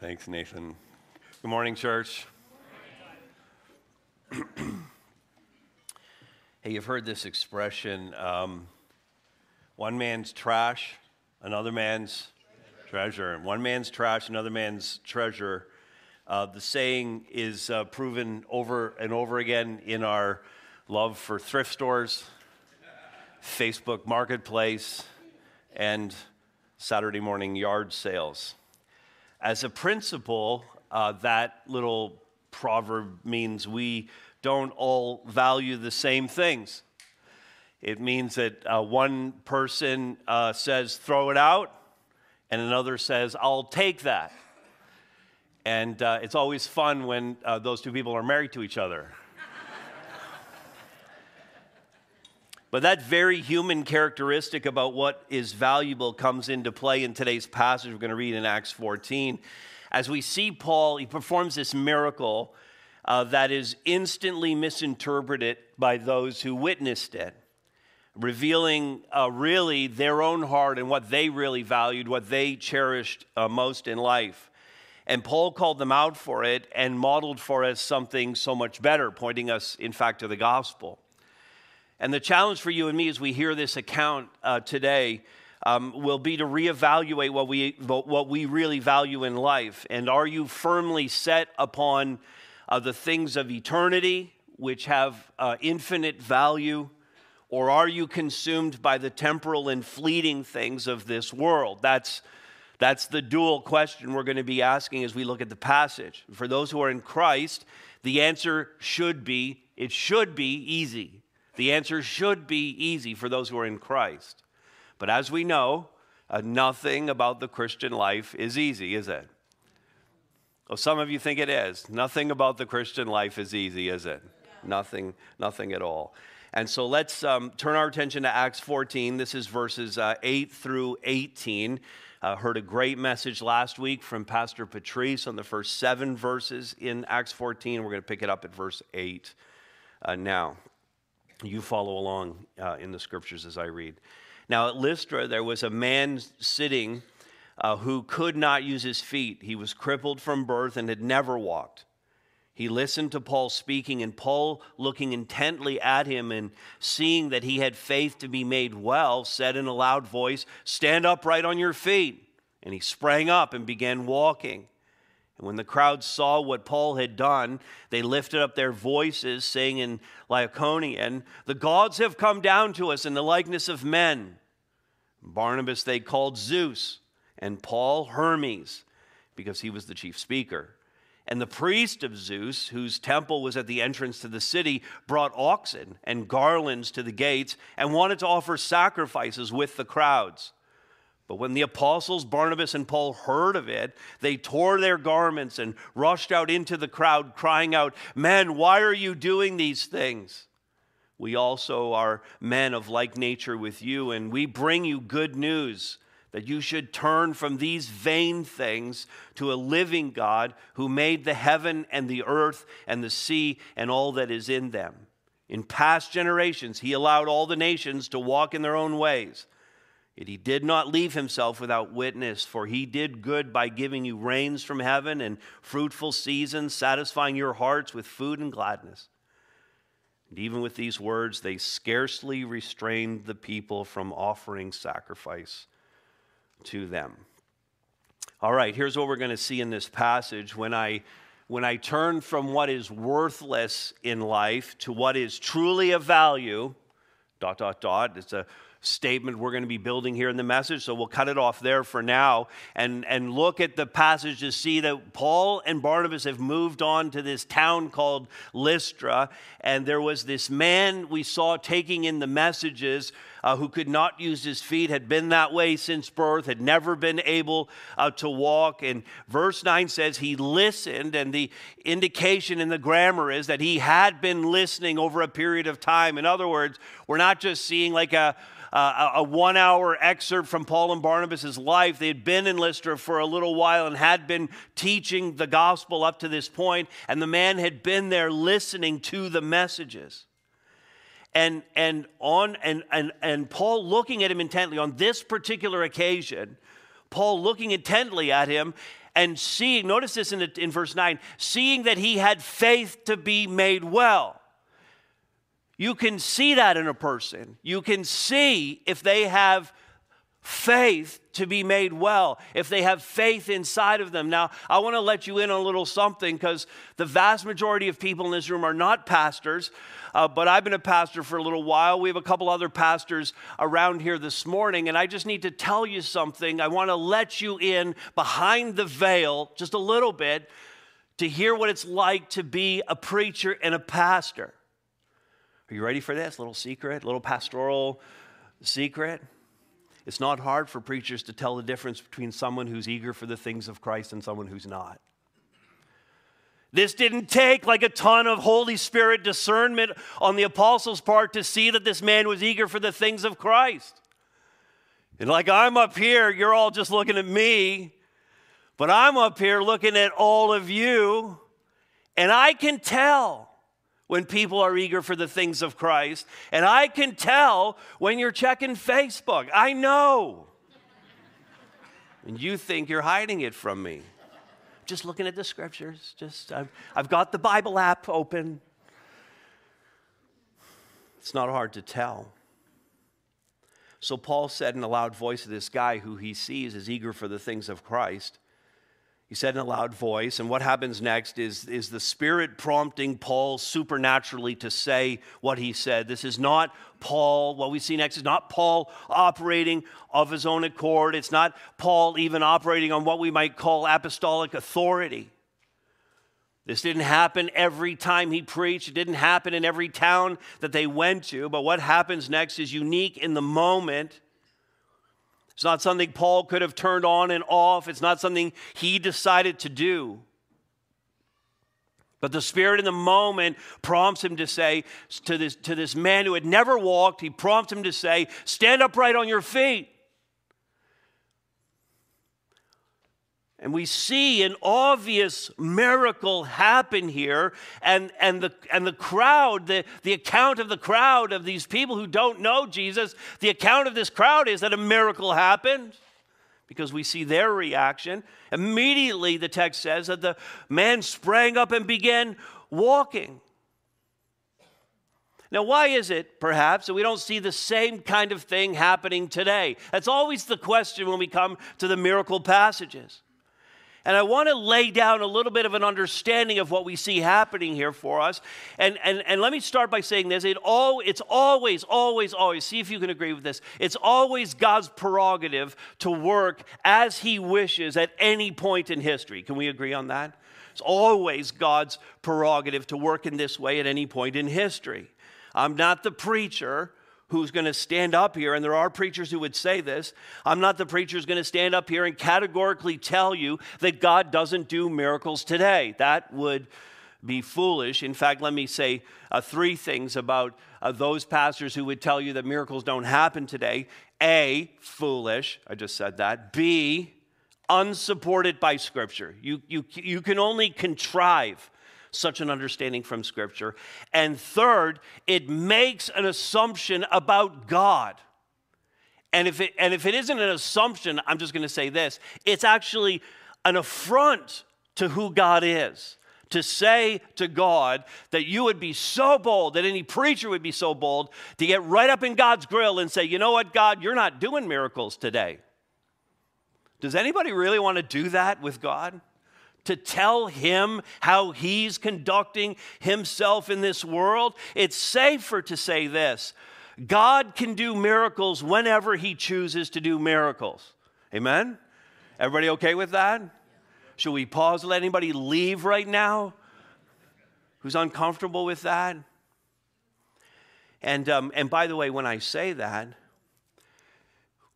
Thanks, Nathan. Good morning, church. hey, you've heard this expression um, one man's trash, another man's treasure. And one man's trash, another man's treasure. Uh, the saying is uh, proven over and over again in our love for thrift stores, Facebook Marketplace, and Saturday morning yard sales. As a principle, uh, that little proverb means we don't all value the same things. It means that uh, one person uh, says, throw it out, and another says, I'll take that. And uh, it's always fun when uh, those two people are married to each other. But that very human characteristic about what is valuable comes into play in today's passage we're going to read in Acts 14. As we see Paul, he performs this miracle uh, that is instantly misinterpreted by those who witnessed it, revealing uh, really their own heart and what they really valued, what they cherished uh, most in life. And Paul called them out for it and modeled for us something so much better, pointing us, in fact, to the gospel. And the challenge for you and me as we hear this account uh, today um, will be to reevaluate what we, what we really value in life. And are you firmly set upon uh, the things of eternity, which have uh, infinite value? Or are you consumed by the temporal and fleeting things of this world? That's, that's the dual question we're going to be asking as we look at the passage. For those who are in Christ, the answer should be it should be easy. The answer should be easy for those who are in Christ. But as we know, uh, nothing about the Christian life is easy, is it? Well, some of you think it is. Nothing about the Christian life is easy, is it? Yeah. Nothing, nothing at all. And so let's um, turn our attention to Acts 14. This is verses uh, 8 through 18. Uh, heard a great message last week from Pastor Patrice on the first seven verses in Acts 14. We're going to pick it up at verse 8 uh, now you follow along uh, in the scriptures as I read. Now, at Lystra, there was a man sitting uh, who could not use his feet. He was crippled from birth and had never walked. He listened to Paul speaking, and Paul, looking intently at him and seeing that he had faith to be made well, said in a loud voice, Stand upright on your feet. And he sprang up and began walking. And when the crowd saw what Paul had done, they lifted up their voices, saying in Lycaonian, The gods have come down to us in the likeness of men. Barnabas they called Zeus, and Paul Hermes, because he was the chief speaker. And the priest of Zeus, whose temple was at the entrance to the city, brought oxen and garlands to the gates and wanted to offer sacrifices with the crowds. But when the apostles Barnabas and Paul heard of it, they tore their garments and rushed out into the crowd, crying out, Men, why are you doing these things? We also are men of like nature with you, and we bring you good news that you should turn from these vain things to a living God who made the heaven and the earth and the sea and all that is in them. In past generations, he allowed all the nations to walk in their own ways. Yet he did not leave himself without witness, for he did good by giving you rains from heaven and fruitful seasons, satisfying your hearts with food and gladness. And even with these words, they scarcely restrained the people from offering sacrifice to them. All right, here's what we're going to see in this passage. When I when I turn from what is worthless in life to what is truly of value, dot dot dot. It's a statement we're going to be building here in the message, so we'll cut it off there for now and, and look at the passage to see that Paul and Barnabas have moved on to this town called Lystra, and there was this man we saw taking in the messages. Uh, who could not use his feet, had been that way since birth, had never been able uh, to walk. And verse 9 says he listened, and the indication in the grammar is that he had been listening over a period of time. In other words, we're not just seeing like a uh, a one hour excerpt from Paul and Barnabas' life. They had been in Lystra for a little while and had been teaching the gospel up to this point, and the man had been there listening to the messages. And, and, on, and, and, and Paul looking at him intently on this particular occasion, Paul looking intently at him and seeing, notice this in, in verse 9, seeing that he had faith to be made well. You can see that in a person. You can see if they have faith to be made well, if they have faith inside of them. Now, I want to let you in on a little something because the vast majority of people in this room are not pastors, uh, but I've been a pastor for a little while. We have a couple other pastors around here this morning, and I just need to tell you something. I want to let you in behind the veil just a little bit to hear what it's like to be a preacher and a pastor. Are you ready for this? Little secret, little pastoral secret. It's not hard for preachers to tell the difference between someone who's eager for the things of Christ and someone who's not. This didn't take like a ton of Holy Spirit discernment on the apostles' part to see that this man was eager for the things of Christ. And like I'm up here, you're all just looking at me, but I'm up here looking at all of you, and I can tell when people are eager for the things of Christ. And I can tell when you're checking Facebook. I know. and you think you're hiding it from me. Just looking at the scriptures. Just I've, I've got the Bible app open. It's not hard to tell. So Paul said in a loud voice to this guy who he sees is eager for the things of Christ, he said in a loud voice. And what happens next is, is the Spirit prompting Paul supernaturally to say what he said. This is not Paul. What we see next is not Paul operating of his own accord. It's not Paul even operating on what we might call apostolic authority. This didn't happen every time he preached. It didn't happen in every town that they went to. But what happens next is unique in the moment it's not something Paul could have turned on and off. It's not something he decided to do. But the Spirit in the moment prompts him to say to this, to this man who had never walked, he prompts him to say, Stand upright on your feet. And we see an obvious miracle happen here. And, and, the, and the crowd, the, the account of the crowd of these people who don't know Jesus, the account of this crowd is that a miracle happened because we see their reaction. Immediately, the text says that the man sprang up and began walking. Now, why is it, perhaps, that we don't see the same kind of thing happening today? That's always the question when we come to the miracle passages. And I want to lay down a little bit of an understanding of what we see happening here for us. And, and, and let me start by saying this. It all, it's always, always, always, see if you can agree with this. It's always God's prerogative to work as He wishes at any point in history. Can we agree on that? It's always God's prerogative to work in this way at any point in history. I'm not the preacher who's going to stand up here, and there are preachers who would say this. I'm not the preacher who's going to stand up here and categorically tell you that God doesn't do miracles today. That would be foolish. In fact, let me say uh, three things about uh, those pastors who would tell you that miracles don't happen today. A, foolish. I just said that. B, unsupported by Scripture. You, you, you can only contrive such an understanding from Scripture. And third, it makes an assumption about God. And if it, and if it isn't an assumption, I'm just going to say this it's actually an affront to who God is. To say to God that you would be so bold, that any preacher would be so bold to get right up in God's grill and say, you know what, God, you're not doing miracles today. Does anybody really want to do that with God? To tell him how he's conducting himself in this world, it's safer to say this God can do miracles whenever he chooses to do miracles. Amen? Everybody okay with that? Should we pause, let anybody leave right now who's uncomfortable with that? And, um, and by the way, when I say that,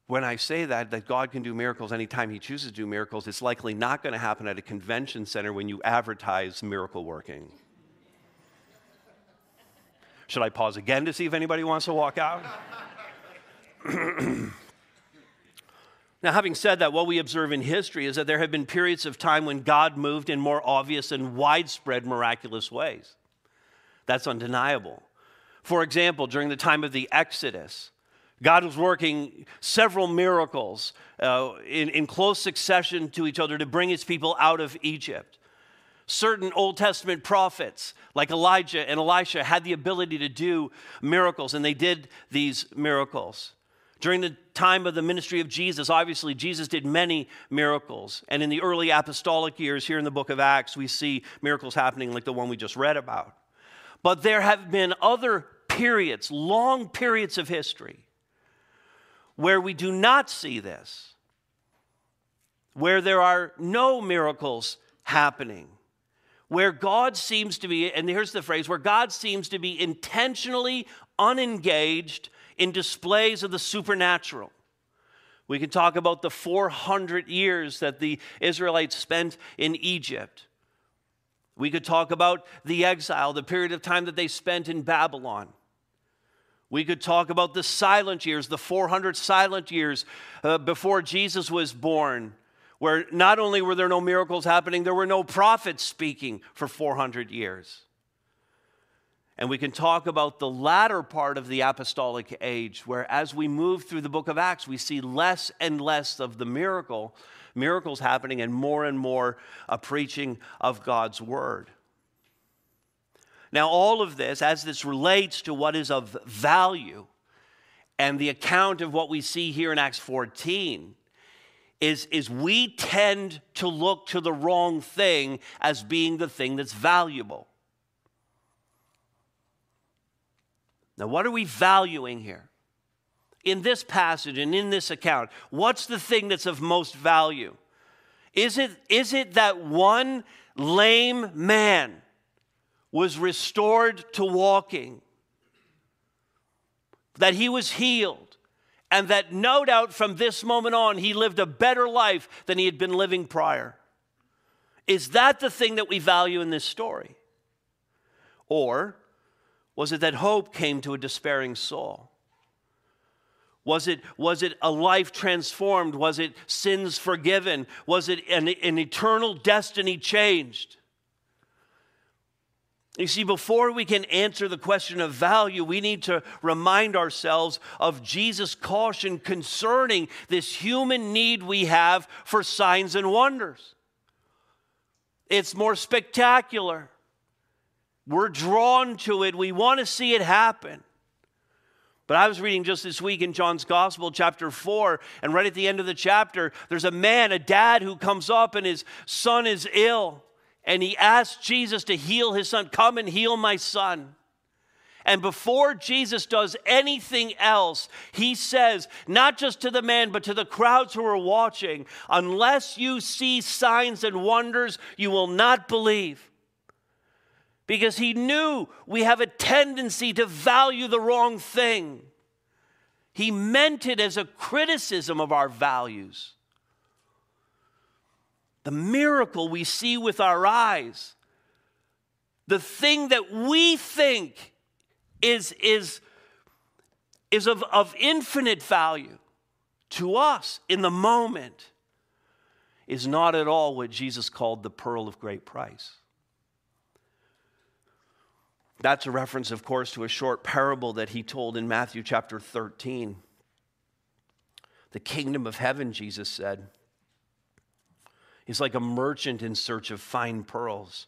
when I say that, that God can do miracles anytime He chooses to do miracles, it's likely not going to happen at a convention center when you advertise miracle working. Should I pause again to see if anybody wants to walk out? now, having said that, what we observe in history is that there have been periods of time when God moved in more obvious and widespread miraculous ways. That's undeniable. For example, during the time of the Exodus, God was working several miracles uh, in, in close succession to each other to bring his people out of Egypt. Certain Old Testament prophets, like Elijah and Elisha, had the ability to do miracles, and they did these miracles. During the time of the ministry of Jesus, obviously, Jesus did many miracles. And in the early apostolic years, here in the book of Acts, we see miracles happening like the one we just read about. But there have been other periods, long periods of history, where we do not see this, where there are no miracles happening, where God seems to be, and here's the phrase, where God seems to be intentionally unengaged in displays of the supernatural. We can talk about the 400 years that the Israelites spent in Egypt. We could talk about the exile, the period of time that they spent in Babylon. We could talk about the silent years, the 400 silent years uh, before Jesus was born, where not only were there no miracles happening, there were no prophets speaking for 400 years. And we can talk about the latter part of the apostolic age, where as we move through the book of Acts, we see less and less of the miracle, miracles happening, and more and more a preaching of God's word. Now, all of this, as this relates to what is of value, and the account of what we see here in Acts 14, is, is we tend to look to the wrong thing as being the thing that's valuable. Now, what are we valuing here? In this passage and in this account, what's the thing that's of most value? Is it, is it that one lame man was restored to walking, that he was healed, and that no doubt from this moment on he lived a better life than he had been living prior? Is that the thing that we value in this story? Or was it that hope came to a despairing soul? Was it, was it a life transformed? Was it sins forgiven? Was it an, an eternal destiny changed? You see, before we can answer the question of value, we need to remind ourselves of Jesus' caution concerning this human need we have for signs and wonders. It's more spectacular. We're drawn to it. We want to see it happen. But I was reading just this week in John's Gospel, chapter 4, and right at the end of the chapter, there's a man, a dad, who comes up and his son is ill. And he asks Jesus to heal his son. Come and heal my son. And before Jesus does anything else, he says, not just to the man, but to the crowds who are watching, unless you see signs and wonders, you will not believe because he knew we have a tendency to value the wrong thing. He meant it as a criticism of our values. The miracle we see with our eyes, the thing that we think is, is, is of, of infinite value to us in the moment, is not at all what Jesus called the pearl of great price. That's a reference, of course, to a short parable that he told in Matthew chapter 13. The kingdom of heaven, Jesus said, is like a merchant in search of fine pearls,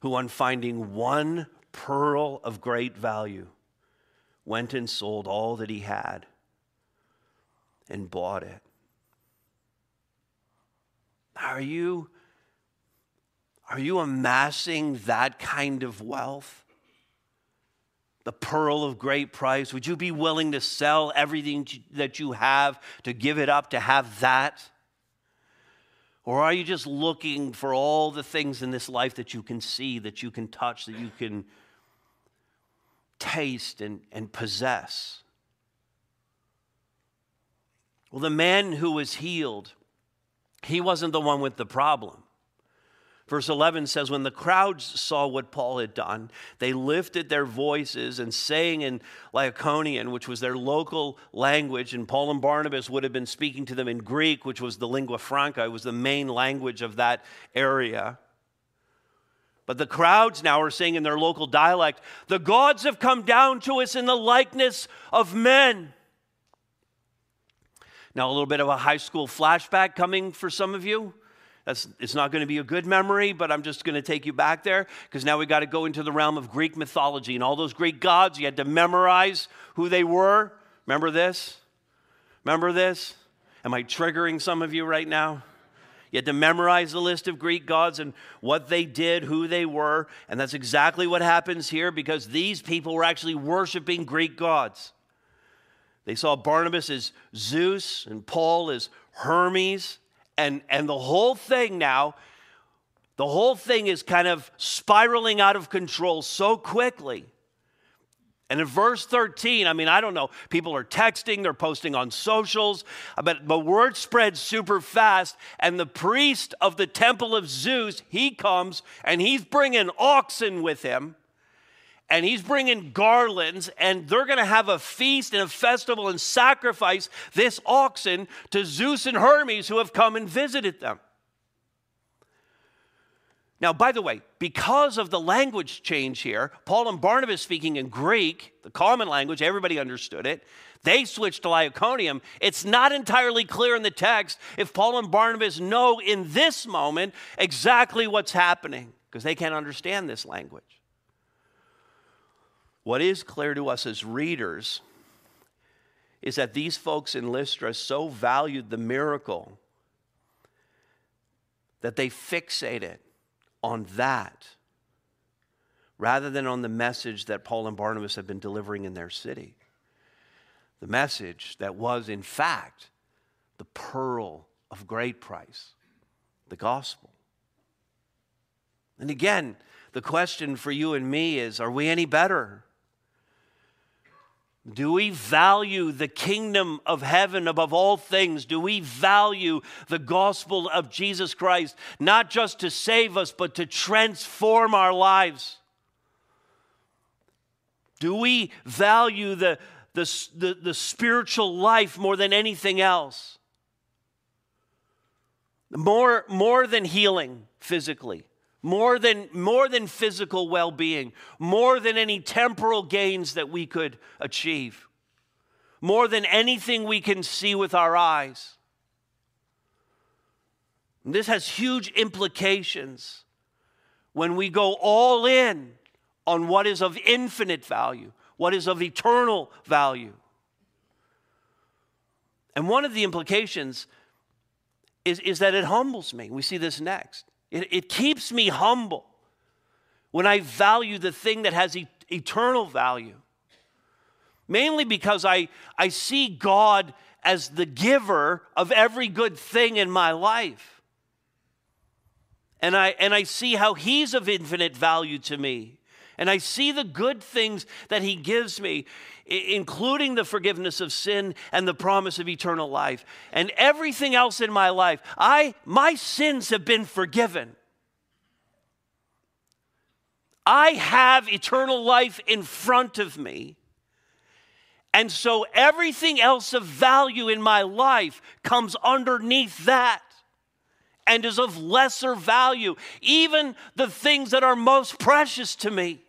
who, on finding one pearl of great value, went and sold all that he had and bought it. Are you, are you amassing that kind of wealth? the pearl of great price? Would you be willing to sell everything that you have to give it up to have that? Or are you just looking for all the things in this life that you can see, that you can touch, that you can taste and, and possess? Well, the man who was healed, he wasn't the one with the problem. Verse 11 says, When the crowds saw what Paul had done, they lifted their voices and saying in Lycaonian, which was their local language, and Paul and Barnabas would have been speaking to them in Greek, which was the lingua franca, it was the main language of that area. But the crowds now are saying in their local dialect, The gods have come down to us in the likeness of men. Now, a little bit of a high school flashback coming for some of you. That's, it's not going to be a good memory, but I'm just going to take you back there because now we got to go into the realm of Greek mythology and all those Greek gods. You had to memorize who they were. Remember this? Remember this? Am I triggering some of you right now? You had to memorize the list of Greek gods and what they did, who they were. And that's exactly what happens here because these people were actually worshiping Greek gods. They saw Barnabas as Zeus and Paul as Hermes. And, and the whole thing now, the whole thing is kind of spiraling out of control so quickly and in verse 13, I mean, I don't know, people are texting, they're posting on socials, but the word spreads super fast. And the priest of the temple of Zeus, he comes and he's bringing oxen with him and he's bringing garlands, and they're going to have a feast and a festival and sacrifice this oxen to Zeus and Hermes who have come and visited them. Now, by the way, because of the language change here, Paul and Barnabas speaking in Greek, the common language, everybody understood it. They switched to Lycaonian. It's not entirely clear in the text if Paul and Barnabas know in this moment exactly what's happening because they can't understand this language. What is clear to us as readers is that these folks in Lystra so valued the miracle that they fixated on that rather than on the message that Paul and Barnabas have been delivering in their city. The message that was, in fact, the pearl of great price, the gospel. And again, the question for you and me is are we any better? Do we value the kingdom of heaven above all things? Do we value the gospel of Jesus Christ, not just to save us, but to transform our lives? Do we value the, the, the, the spiritual life more than anything else? More, more than healing physically more than, more than physical well being, more than any temporal gains that we could achieve, more than anything we can see with our eyes. And this has huge implications when we go all in on what is of infinite value, what is of eternal value. And one of the implications is, is that it humbles me. We see this next. It, it keeps me humble when I value the thing that has e- eternal value. Mainly because I, I see God as the giver of every good thing in my life. And I, and I see how He's of infinite value to me. And I see the good things that He gives me, including the forgiveness of sin and the promise of eternal life. And everything else in my life, I, my sins have been forgiven. I have eternal life in front of me. And so everything else of value in my life comes underneath that and is of lesser value. Even the things that are most precious to me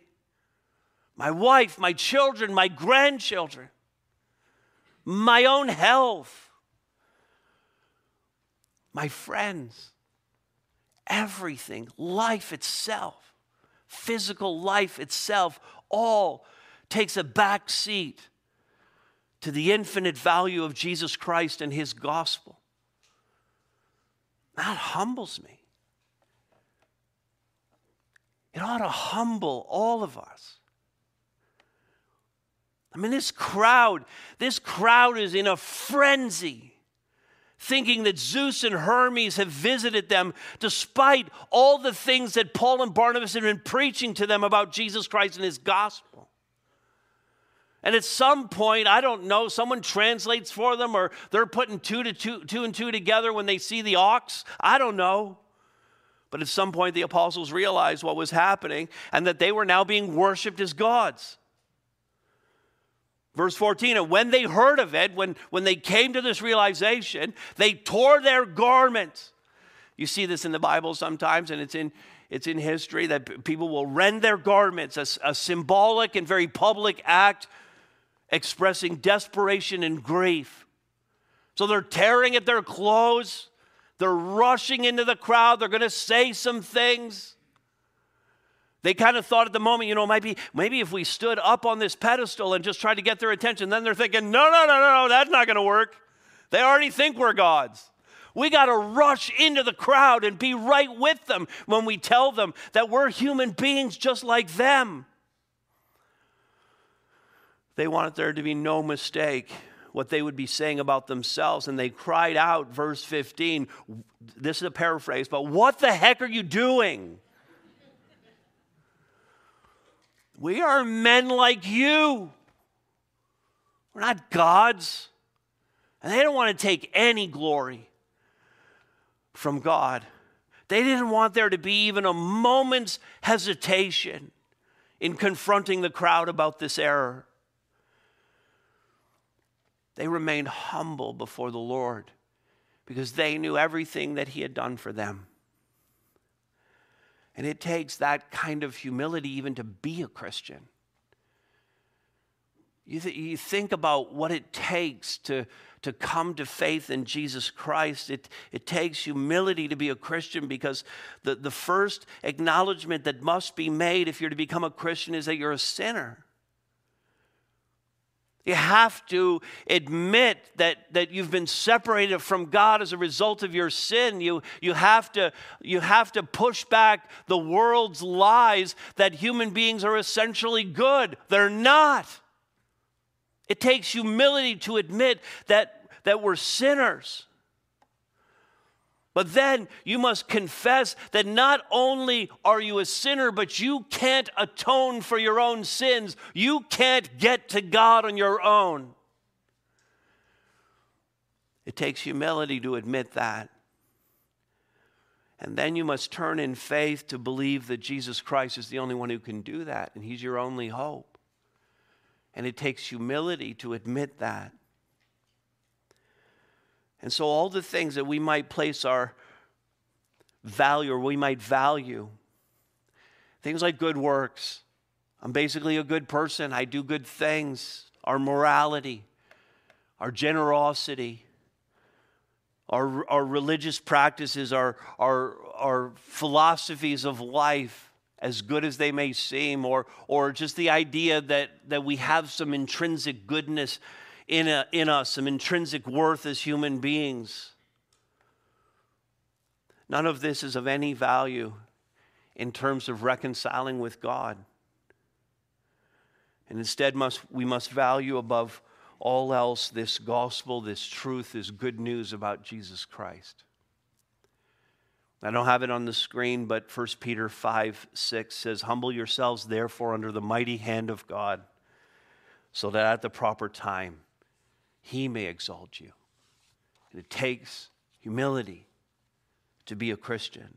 my wife, my children, my grandchildren, my own health, my friends, everything, life itself, physical life itself, all takes a back seat to the infinite value of Jesus Christ and his gospel. That humbles me. It ought to humble all of us. I mean, this crowd, this crowd is in a frenzy, thinking that Zeus and Hermes have visited them despite all the things that Paul and Barnabas have been preaching to them about Jesus Christ and his gospel. And at some point, I don't know, someone translates for them or they're putting two, to two, two and two together when they see the ox. I don't know. But at some point, the apostles realized what was happening and that they were now being worshiped as gods. Verse 14, and when they heard of it, when, when they came to this realization, they tore their garments. You see this in the Bible sometimes, and it's in, it's in history that people will rend their garments, a, a symbolic and very public act expressing desperation and grief. So they're tearing at their clothes. They're rushing into the crowd. They're going to say some things. They kind of thought at the moment, you know, maybe, maybe if we stood up on this pedestal and just tried to get their attention, then they're thinking, no, no, no, no, no, that's not going to work. They already think we're gods. We got to rush into the crowd and be right with them when we tell them that we're human beings just like them. They wanted there to be no mistake what they would be saying about themselves, and they cried out, verse 15. This is a paraphrase, but what the heck are you doing? We are men like you. We're not gods. And they don't want to take any glory from God. They didn't want there to be even a moment's hesitation in confronting the crowd about this error. They remained humble before the Lord because they knew everything that He had done for them. And it takes that kind of humility even to be a Christian. You, th- you think about what it takes to, to come to faith in Jesus Christ. It, it takes humility to be a Christian because the, the first acknowledgement that must be made if you're to become a Christian is that you're a sinner. You have to admit that, that you've been separated from God as a result of your sin. You, you, have to, you have to push back the world's lies that human beings are essentially good. They're not. It takes humility to admit that, that we're sinners. But then you must confess that not only are you a sinner, but you can't atone for your own sins. You can't get to God on your own. It takes humility to admit that. And then you must turn in faith to believe that Jesus Christ is the only one who can do that, and He's your only hope. And it takes humility to admit that. And so, all the things that we might place our value or we might value, things like good works, I'm basically a good person, I do good things, our morality, our generosity, our, our religious practices, our, our, our philosophies of life, as good as they may seem, or, or just the idea that, that we have some intrinsic goodness in, a, in us, some intrinsic worth as human beings. None of this is of any value in terms of reconciling with God. And instead, must, we must value above all else this gospel, this truth, this good news about Jesus Christ. I don't have it on the screen, but 1 Peter 5 6 says, Humble yourselves, therefore, under the mighty hand of God, so that at the proper time he may exalt you. And it takes humility to be a Christian.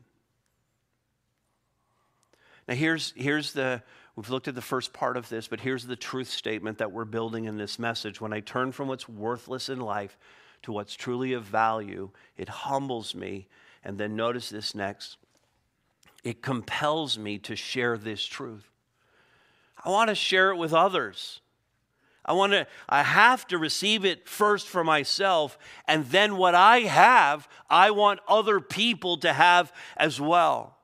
Now, here's, here's the, we've looked at the first part of this, but here's the truth statement that we're building in this message. When I turn from what's worthless in life to what's truly of value, it humbles me. And then notice this next it compels me to share this truth. I want to share it with others. I want to I have to receive it first for myself and then what I have I want other people to have as well.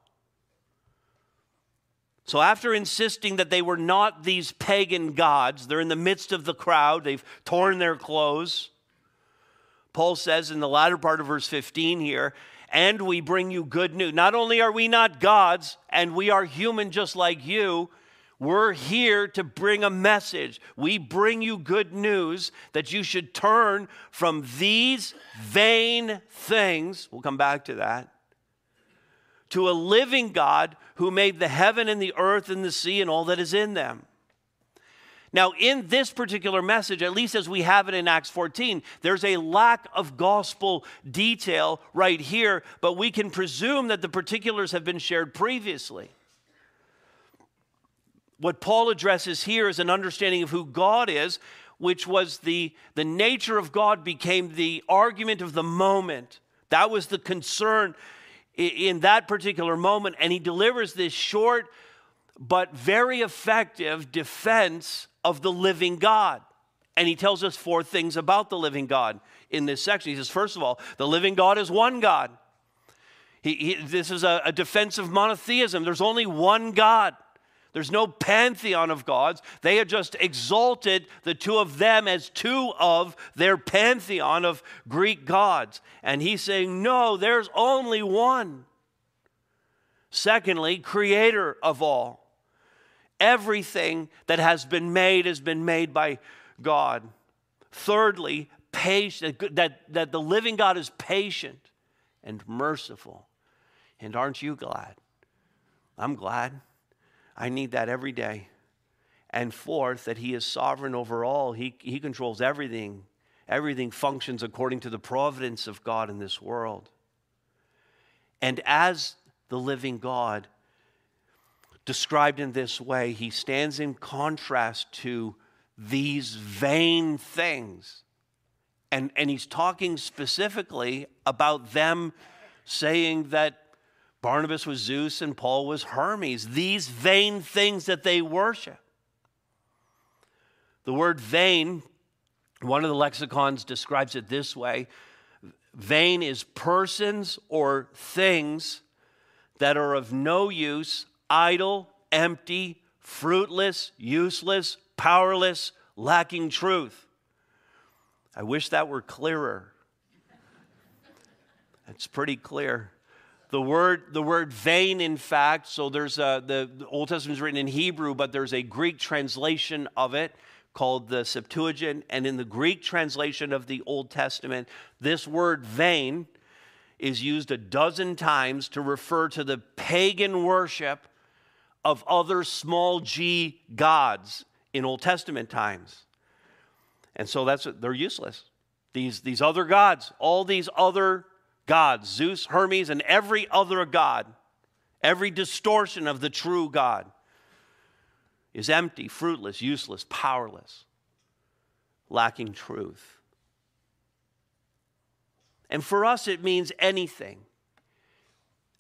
So after insisting that they were not these pagan gods, they're in the midst of the crowd, they've torn their clothes. Paul says in the latter part of verse 15 here, and we bring you good news. Not only are we not gods and we are human just like you, we're here to bring a message. We bring you good news that you should turn from these vain things, we'll come back to that, to a living God who made the heaven and the earth and the sea and all that is in them. Now, in this particular message, at least as we have it in Acts 14, there's a lack of gospel detail right here, but we can presume that the particulars have been shared previously what Paul addresses here is an understanding of who God is, which was the, the nature of God became the argument of the moment. That was the concern in that particular moment. And he delivers this short but very effective defense of the living God. And he tells us four things about the living God in this section. He says, first of all, the living God is one God. He, he, this is a, a of monotheism. There's only one God. There's no pantheon of gods. They had just exalted the two of them as two of their pantheon of Greek gods. And he's saying, no, there's only one. Secondly, creator of all. Everything that has been made has been made by God. Thirdly, patient, that, that the living God is patient and merciful. And aren't you glad? I'm glad. I need that every day. And fourth, that He is sovereign over all. He, he controls everything. Everything functions according to the providence of God in this world. And as the living God, described in this way, He stands in contrast to these vain things. And, and He's talking specifically about them saying that Barnabas was Zeus and Paul was Hermes, these vain things that they worship. The word vain, one of the lexicons describes it this way vain is persons or things that are of no use, idle, empty, fruitless, useless, powerless, lacking truth. I wish that were clearer. It's pretty clear. The word, the word vain, in fact, so there's a, the, the Old Testament is written in Hebrew, but there's a Greek translation of it called the Septuagint. And in the Greek translation of the Old Testament, this word vain is used a dozen times to refer to the pagan worship of other small g gods in Old Testament times. And so that's they're useless. These, these other gods, all these other gods Zeus, Hermes, and every other god, every distortion of the true God is empty, fruitless, useless, powerless, lacking truth. And for us, it means anything.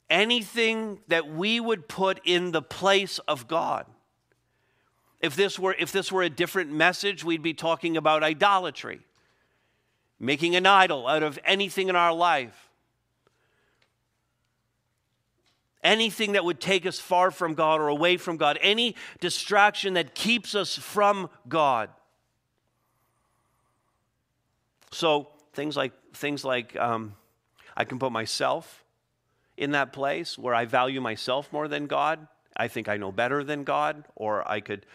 Anything that we would put in the place of God. If this were, if this were a different message, we'd be talking about idolatry, making an idol out of anything in our life. Anything that would take us far from God or away from God, any distraction that keeps us from God. So things like things like um, I can put myself in that place where I value myself more than God. I think I know better than God, or I could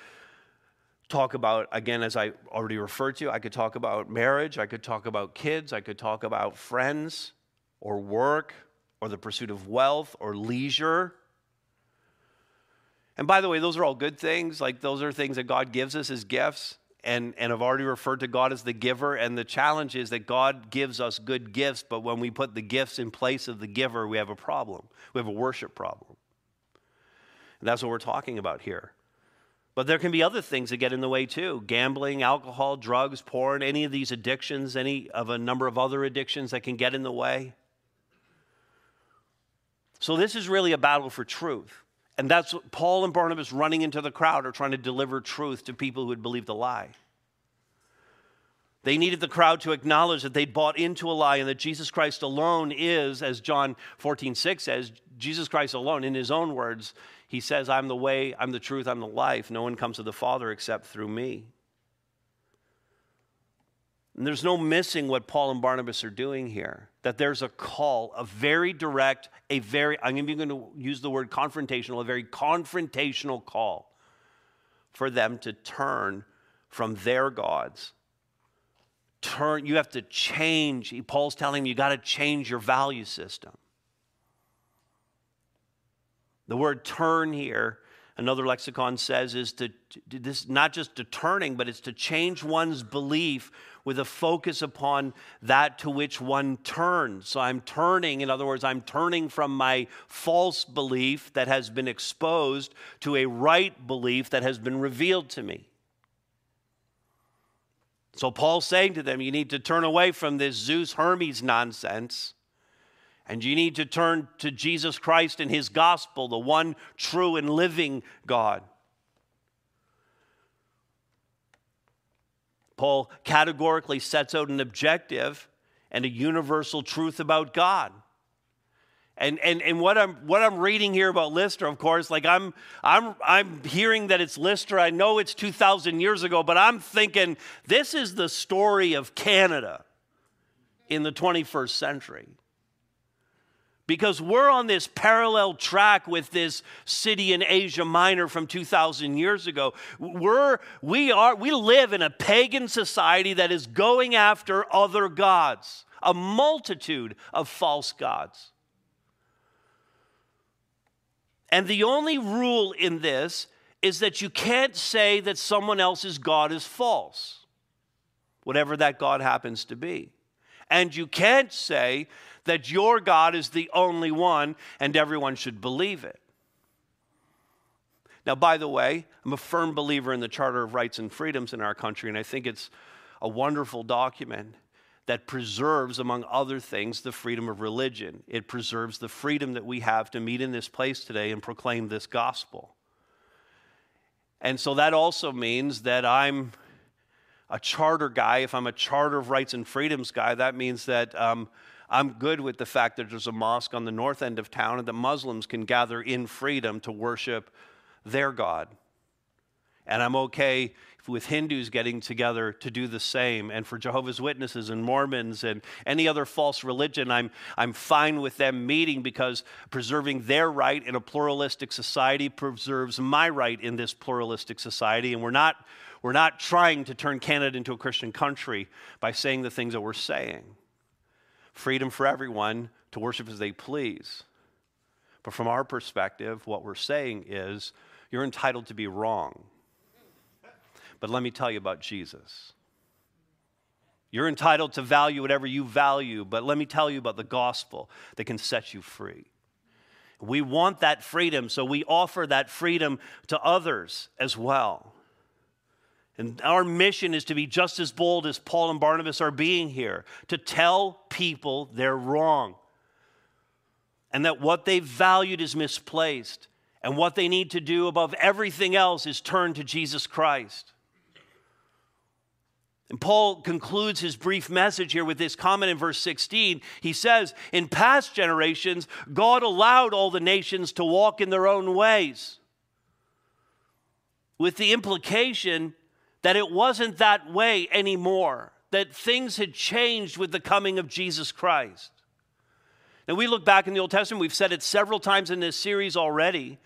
talk about again as I already referred to. I could talk about marriage. I could talk about kids. I could talk about friends or work or the pursuit of wealth or leisure. And by the way, those are all good things. Like those are things that God gives us as gifts. And, and I've already referred to God as the giver. And the challenge is that God gives us good gifts, but when we put the gifts in place of the giver, we have a problem. We have a worship problem. And that's what we're talking about here. But there can be other things that get in the way too gambling, alcohol, drugs, porn, any of these addictions, any of a number of other addictions that can get in the way. So this is really a battle for truth. And that's what Paul and Barnabas running into the crowd are trying to deliver truth to people who had believed a lie. They needed the crowd to acknowledge that they'd bought into a lie and that Jesus Christ alone is, as John 14, 6 says, Jesus Christ alone, in his own words, he says, I'm the way, I'm the truth, I'm the life. No one comes to the Father except through me. And there's no missing what Paul and Barnabas are doing here. That there's a call, a very direct, a very, I'm even going to use the word confrontational, a very confrontational call for them to turn from their gods. Turn, you have to change. Paul's telling them you got to change your value system. The word turn here another lexicon says is to, this not just to turning but it's to change one's belief with a focus upon that to which one turns. So I'm turning, in other words, I'm turning from my false belief that has been exposed to a right belief that has been revealed to me. So Paul's saying to them, you need to turn away from this Zeus Hermes nonsense. And you need to turn to Jesus Christ and his gospel, the one true and living God. Paul categorically sets out an objective and a universal truth about God. And, and, and what, I'm, what I'm reading here about Lystra, of course, like I'm, I'm, I'm hearing that it's Lystra. I know it's 2,000 years ago, but I'm thinking this is the story of Canada in the 21st century. Because we're on this parallel track with this city in Asia Minor from 2,000 years ago. We're, we, are, we live in a pagan society that is going after other gods, a multitude of false gods. And the only rule in this is that you can't say that someone else's God is false, whatever that God happens to be. And you can't say that your God is the only one and everyone should believe it. Now, by the way, I'm a firm believer in the Charter of Rights and Freedoms in our country, and I think it's a wonderful document that preserves, among other things, the freedom of religion. It preserves the freedom that we have to meet in this place today and proclaim this gospel. And so that also means that I'm a charter guy. If I'm a Charter of Rights and Freedoms guy, that means that um, I'm good with the fact that there's a mosque on the north end of town and that Muslims can gather in freedom to worship their God. And I'm okay with Hindus getting together to do the same, and for Jehovah's Witnesses and Mormons and any other false religion, I'm, I'm fine with them meeting because preserving their right in a pluralistic society preserves my right in this pluralistic society. And we're not, we're not trying to turn Canada into a Christian country by saying the things that we're saying. Freedom for everyone to worship as they please. But from our perspective, what we're saying is you're entitled to be wrong. But let me tell you about Jesus. You're entitled to value whatever you value, but let me tell you about the gospel that can set you free. We want that freedom, so we offer that freedom to others as well. And our mission is to be just as bold as Paul and Barnabas are being here, to tell people they're wrong and that what they valued is misplaced, and what they need to do above everything else is turn to Jesus Christ. And Paul concludes his brief message here with this comment in verse 16. He says, In past generations, God allowed all the nations to walk in their own ways, with the implication that it wasn't that way anymore, that things had changed with the coming of Jesus Christ. Now, we look back in the Old Testament, we've said it several times in this series already,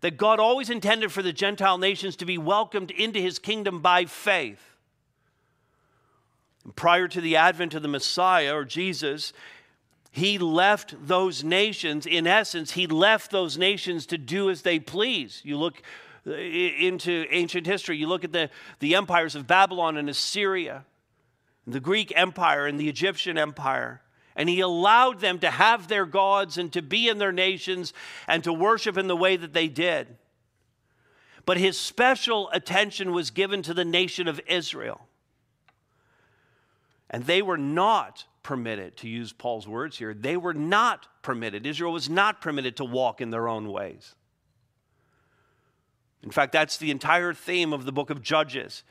that God always intended for the Gentile nations to be welcomed into his kingdom by faith. Prior to the advent of the Messiah or Jesus, he left those nations, in essence, he left those nations to do as they please. You look into ancient history, you look at the, the empires of Babylon and Assyria, the Greek Empire and the Egyptian Empire. And he allowed them to have their gods and to be in their nations and to worship in the way that they did. But his special attention was given to the nation of Israel. And they were not permitted, to use Paul's words here, they were not permitted. Israel was not permitted to walk in their own ways. In fact, that's the entire theme of the book of Judges.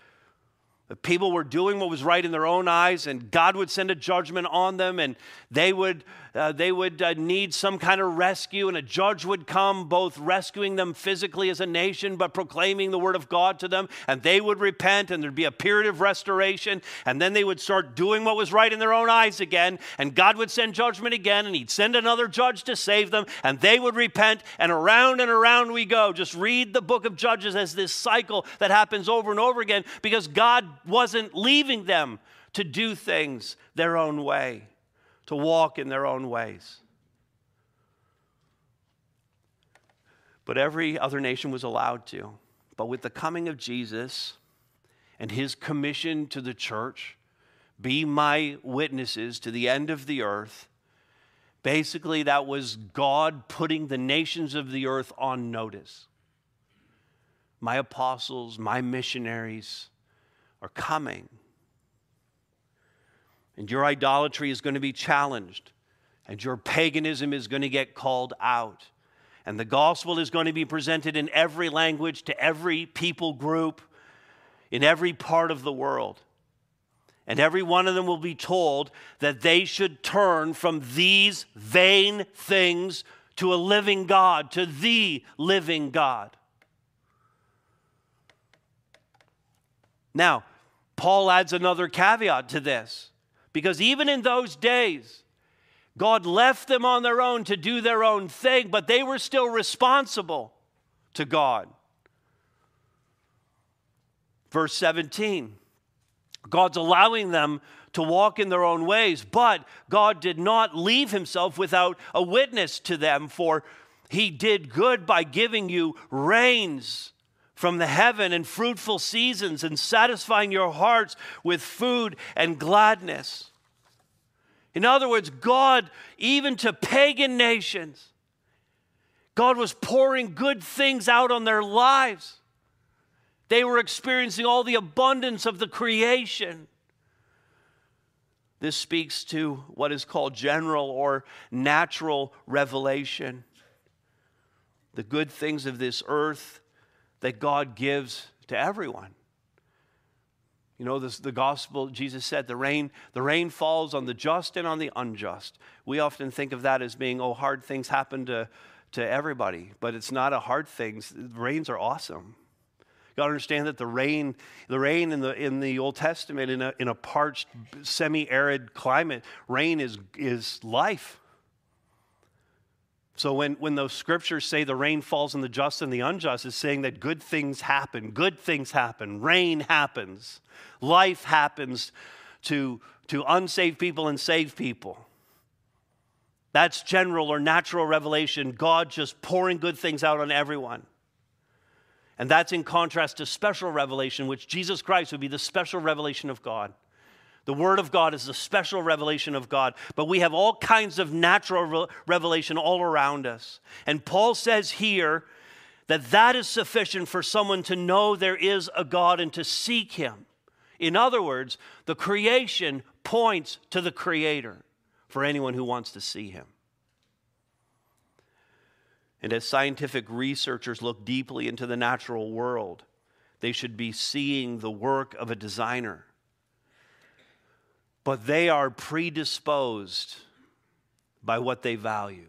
The people were doing what was right in their own eyes, and God would send a judgment on them, and they would, uh, they would uh, need some kind of rescue, and a judge would come, both rescuing them physically as a nation, but proclaiming the word of God to them, and they would repent, and there'd be a period of restoration, and then they would start doing what was right in their own eyes again, and God would send judgment again, and He'd send another judge to save them, and they would repent, and around and around we go. Just read the book of Judges as this cycle that happens over and over again, because God wasn't leaving them to do things their own way, to walk in their own ways. But every other nation was allowed to. But with the coming of Jesus and his commission to the church, be my witnesses to the end of the earth, basically that was God putting the nations of the earth on notice. My apostles, my missionaries, are coming. And your idolatry is going to be challenged, and your paganism is going to get called out. And the gospel is going to be presented in every language to every people group in every part of the world. And every one of them will be told that they should turn from these vain things to a living God, to the living God. Now, Paul adds another caveat to this because even in those days, God left them on their own to do their own thing, but they were still responsible to God. Verse 17 God's allowing them to walk in their own ways, but God did not leave himself without a witness to them, for he did good by giving you rains from the heaven and fruitful seasons and satisfying your hearts with food and gladness. In other words, God, even to pagan nations, God was pouring good things out on their lives. They were experiencing all the abundance of the creation. This speaks to what is called general or natural revelation. The good things of this earth that God gives to everyone. You know, this, the gospel, Jesus said, the rain, the rain falls on the just and on the unjust. We often think of that as being, oh, hard things happen to, to everybody, but it's not a hard thing. Rains are awesome. You got to understand that the rain, the rain in the, in the Old Testament, in a, in a parched, semi arid climate, rain is, is life. So when, when those scriptures say the rain falls on the just and the unjust, it's saying that good things happen, good things happen, rain happens, life happens to, to unsaved people and saved people. That's general or natural revelation, God just pouring good things out on everyone. And that's in contrast to special revelation, which Jesus Christ would be the special revelation of God. The Word of God is the special revelation of God, but we have all kinds of natural revelation all around us. And Paul says here that that is sufficient for someone to know there is a God and to seek Him. In other words, the creation points to the Creator for anyone who wants to see Him. And as scientific researchers look deeply into the natural world, they should be seeing the work of a designer. But they are predisposed by what they value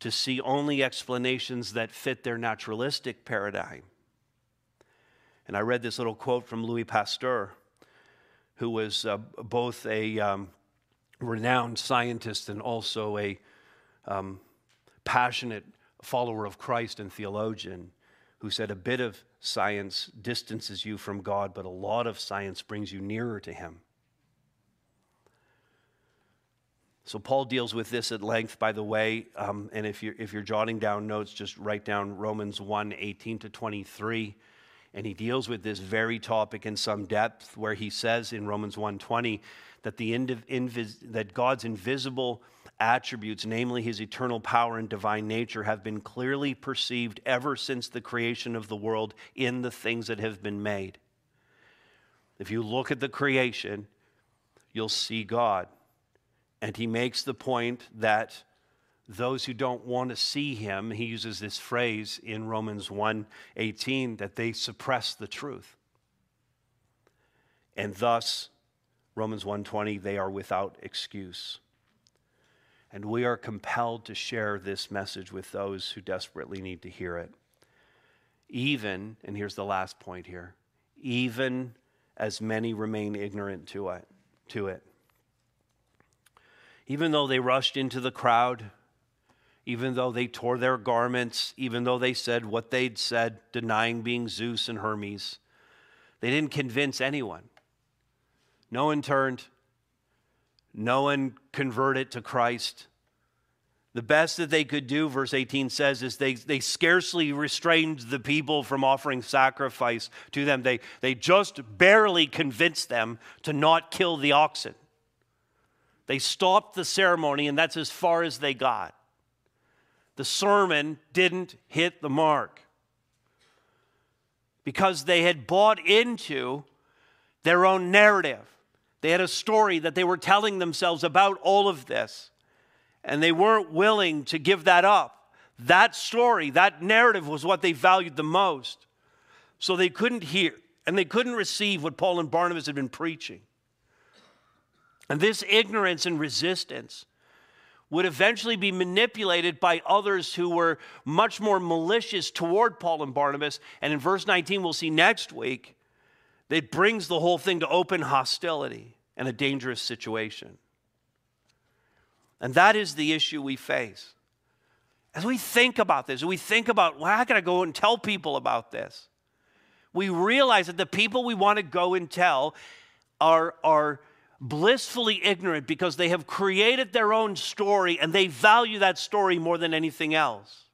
to see only explanations that fit their naturalistic paradigm. And I read this little quote from Louis Pasteur, who was uh, both a um, renowned scientist and also a um, passionate follower of Christ and theologian who said a bit of science distances you from God, but a lot of science brings you nearer to Him. So Paul deals with this at length, by the way. Um, and if you're, if you're jotting down notes, just write down Romans 1 18 to 23. And he deals with this very topic in some depth, where he says in Romans 1 20 that, the invis- that God's invisible attributes, namely his eternal power and divine nature, have been clearly perceived ever since the creation of the world in the things that have been made. If you look at the creation, you'll see God. And he makes the point that those who don't want to see him, he uses this phrase in Romans 1:18 that they suppress the truth. And thus Romans 1:20 they are without excuse. And we are compelled to share this message with those who desperately need to hear it. Even, and here's the last point here, even as many remain ignorant to it, to it. Even though they rushed into the crowd, even though they tore their garments, even though they said what they'd said, denying being Zeus and Hermes, they didn't convince anyone. No one turned. No one converted to Christ. The best that they could do, verse 18 says, is they, they scarcely restrained the people from offering sacrifice to them. They, they just barely convinced them to not kill the oxen. They stopped the ceremony, and that's as far as they got. The sermon didn't hit the mark because they had bought into their own narrative. They had a story that they were telling themselves about all of this, and they weren't willing to give that up. That story, that narrative was what they valued the most. So they couldn't hear and they couldn't receive what Paul and Barnabas had been preaching. And this ignorance and resistance would eventually be manipulated by others who were much more malicious toward Paul and Barnabas. And in verse 19, we'll see next week, it brings the whole thing to open hostility and a dangerous situation. And that is the issue we face. As we think about this, we think about, well, how can I go and tell people about this? We realize that the people we want to go and tell are, are blissfully ignorant because they have created their own story and they value that story more than anything else.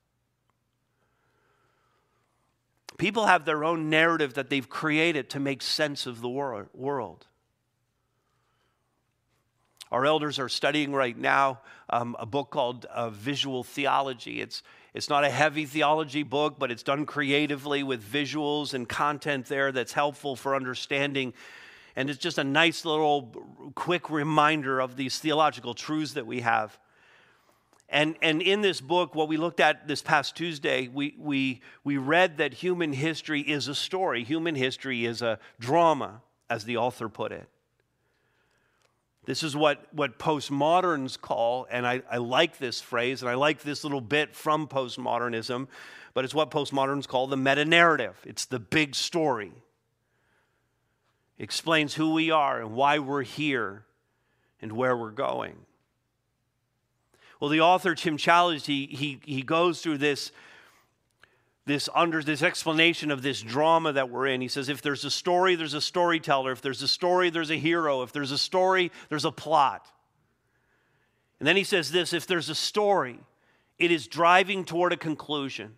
People have their own narrative that they've created to make sense of the wor- world. Our elders are studying right now um, a book called uh, Visual Theology. It's, it's not a heavy theology book, but it's done creatively with visuals and content there that's helpful for understanding and it's just a nice little quick reminder of these theological truths that we have. And, and in this book, what we looked at this past Tuesday, we, we, we read that human history is a story. Human history is a drama, as the author put it. This is what, what postmoderns call, and I, I like this phrase, and I like this little bit from postmodernism, but it's what postmoderns call the meta narrative. It's the big story explains who we are and why we're here and where we're going. Well, the author, Tim Challies, he, he, he goes through this, this, under, this explanation of this drama that we're in. He says, if there's a story, there's a storyteller. If there's a story, there's a hero. If there's a story, there's a plot. And then he says this if there's a story, it is driving toward a conclusion.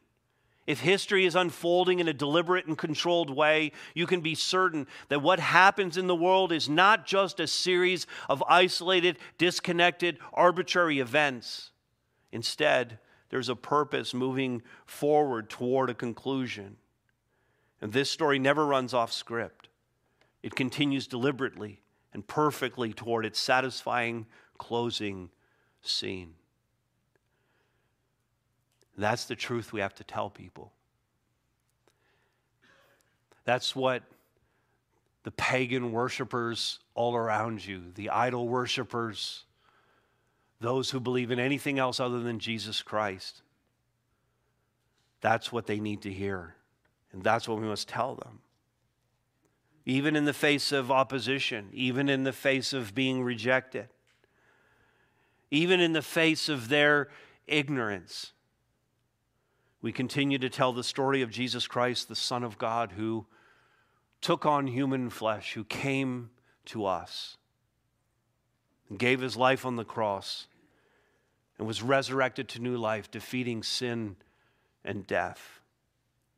If history is unfolding in a deliberate and controlled way, you can be certain that what happens in the world is not just a series of isolated, disconnected, arbitrary events. Instead, there's a purpose moving forward toward a conclusion. And this story never runs off script, it continues deliberately and perfectly toward its satisfying closing scene. That's the truth we have to tell people. That's what the pagan worshipers all around you, the idol worshipers, those who believe in anything else other than Jesus Christ, that's what they need to hear. And that's what we must tell them. Even in the face of opposition, even in the face of being rejected, even in the face of their ignorance we continue to tell the story of Jesus Christ, the Son of God, who took on human flesh, who came to us and gave his life on the cross and was resurrected to new life, defeating sin and death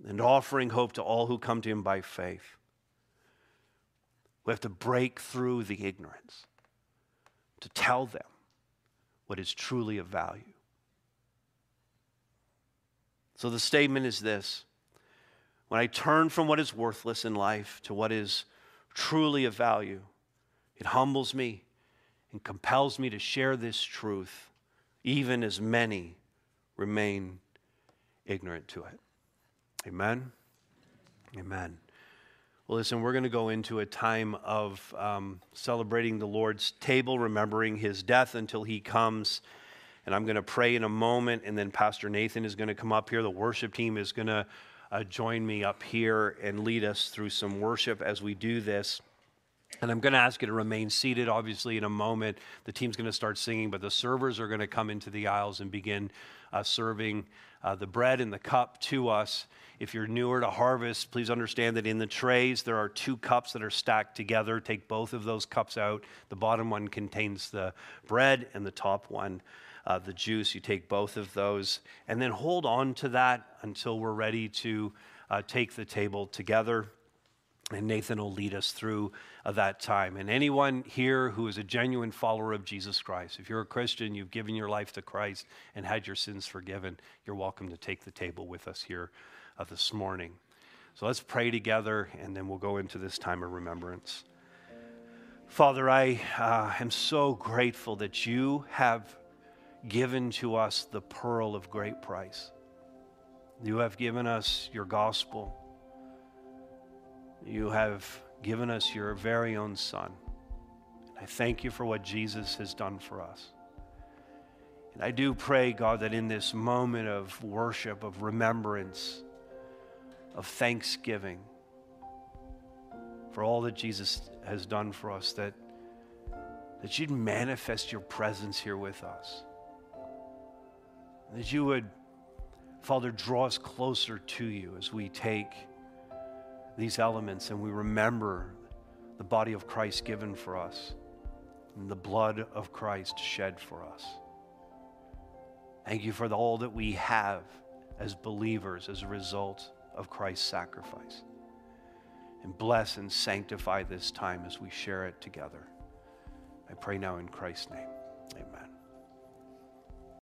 and offering hope to all who come to him by faith. We have to break through the ignorance to tell them what is truly of value. So the statement is this When I turn from what is worthless in life to what is truly of value, it humbles me and compels me to share this truth, even as many remain ignorant to it. Amen. Amen. Well, listen, we're going to go into a time of um, celebrating the Lord's table, remembering his death until he comes. And I'm going to pray in a moment, and then Pastor Nathan is going to come up here. The worship team is going to uh, join me up here and lead us through some worship as we do this. And I'm going to ask you to remain seated. Obviously, in a moment, the team's going to start singing, but the servers are going to come into the aisles and begin uh, serving uh, the bread and the cup to us. If you're newer to harvest, please understand that in the trays there are two cups that are stacked together. Take both of those cups out. The bottom one contains the bread, and the top one uh, the juice. You take both of those and then hold on to that until we're ready to uh, take the table together. And Nathan will lead us through uh, that time. And anyone here who is a genuine follower of Jesus Christ, if you're a Christian, you've given your life to Christ and had your sins forgiven, you're welcome to take the table with us here uh, this morning. So let's pray together and then we'll go into this time of remembrance. Father, I uh, am so grateful that you have given to us the pearl of great price. You have given us your gospel. You have given us your very own Son. And I thank you for what Jesus has done for us. And I do pray, God, that in this moment of worship, of remembrance, of thanksgiving for all that Jesus has done for us, that, that you'd manifest your presence here with us. That you would, Father, draw us closer to you as we take these elements and we remember the body of Christ given for us and the blood of Christ shed for us. Thank you for the, all that we have as believers as a result of Christ's sacrifice. And bless and sanctify this time as we share it together. I pray now in Christ's name. Amen.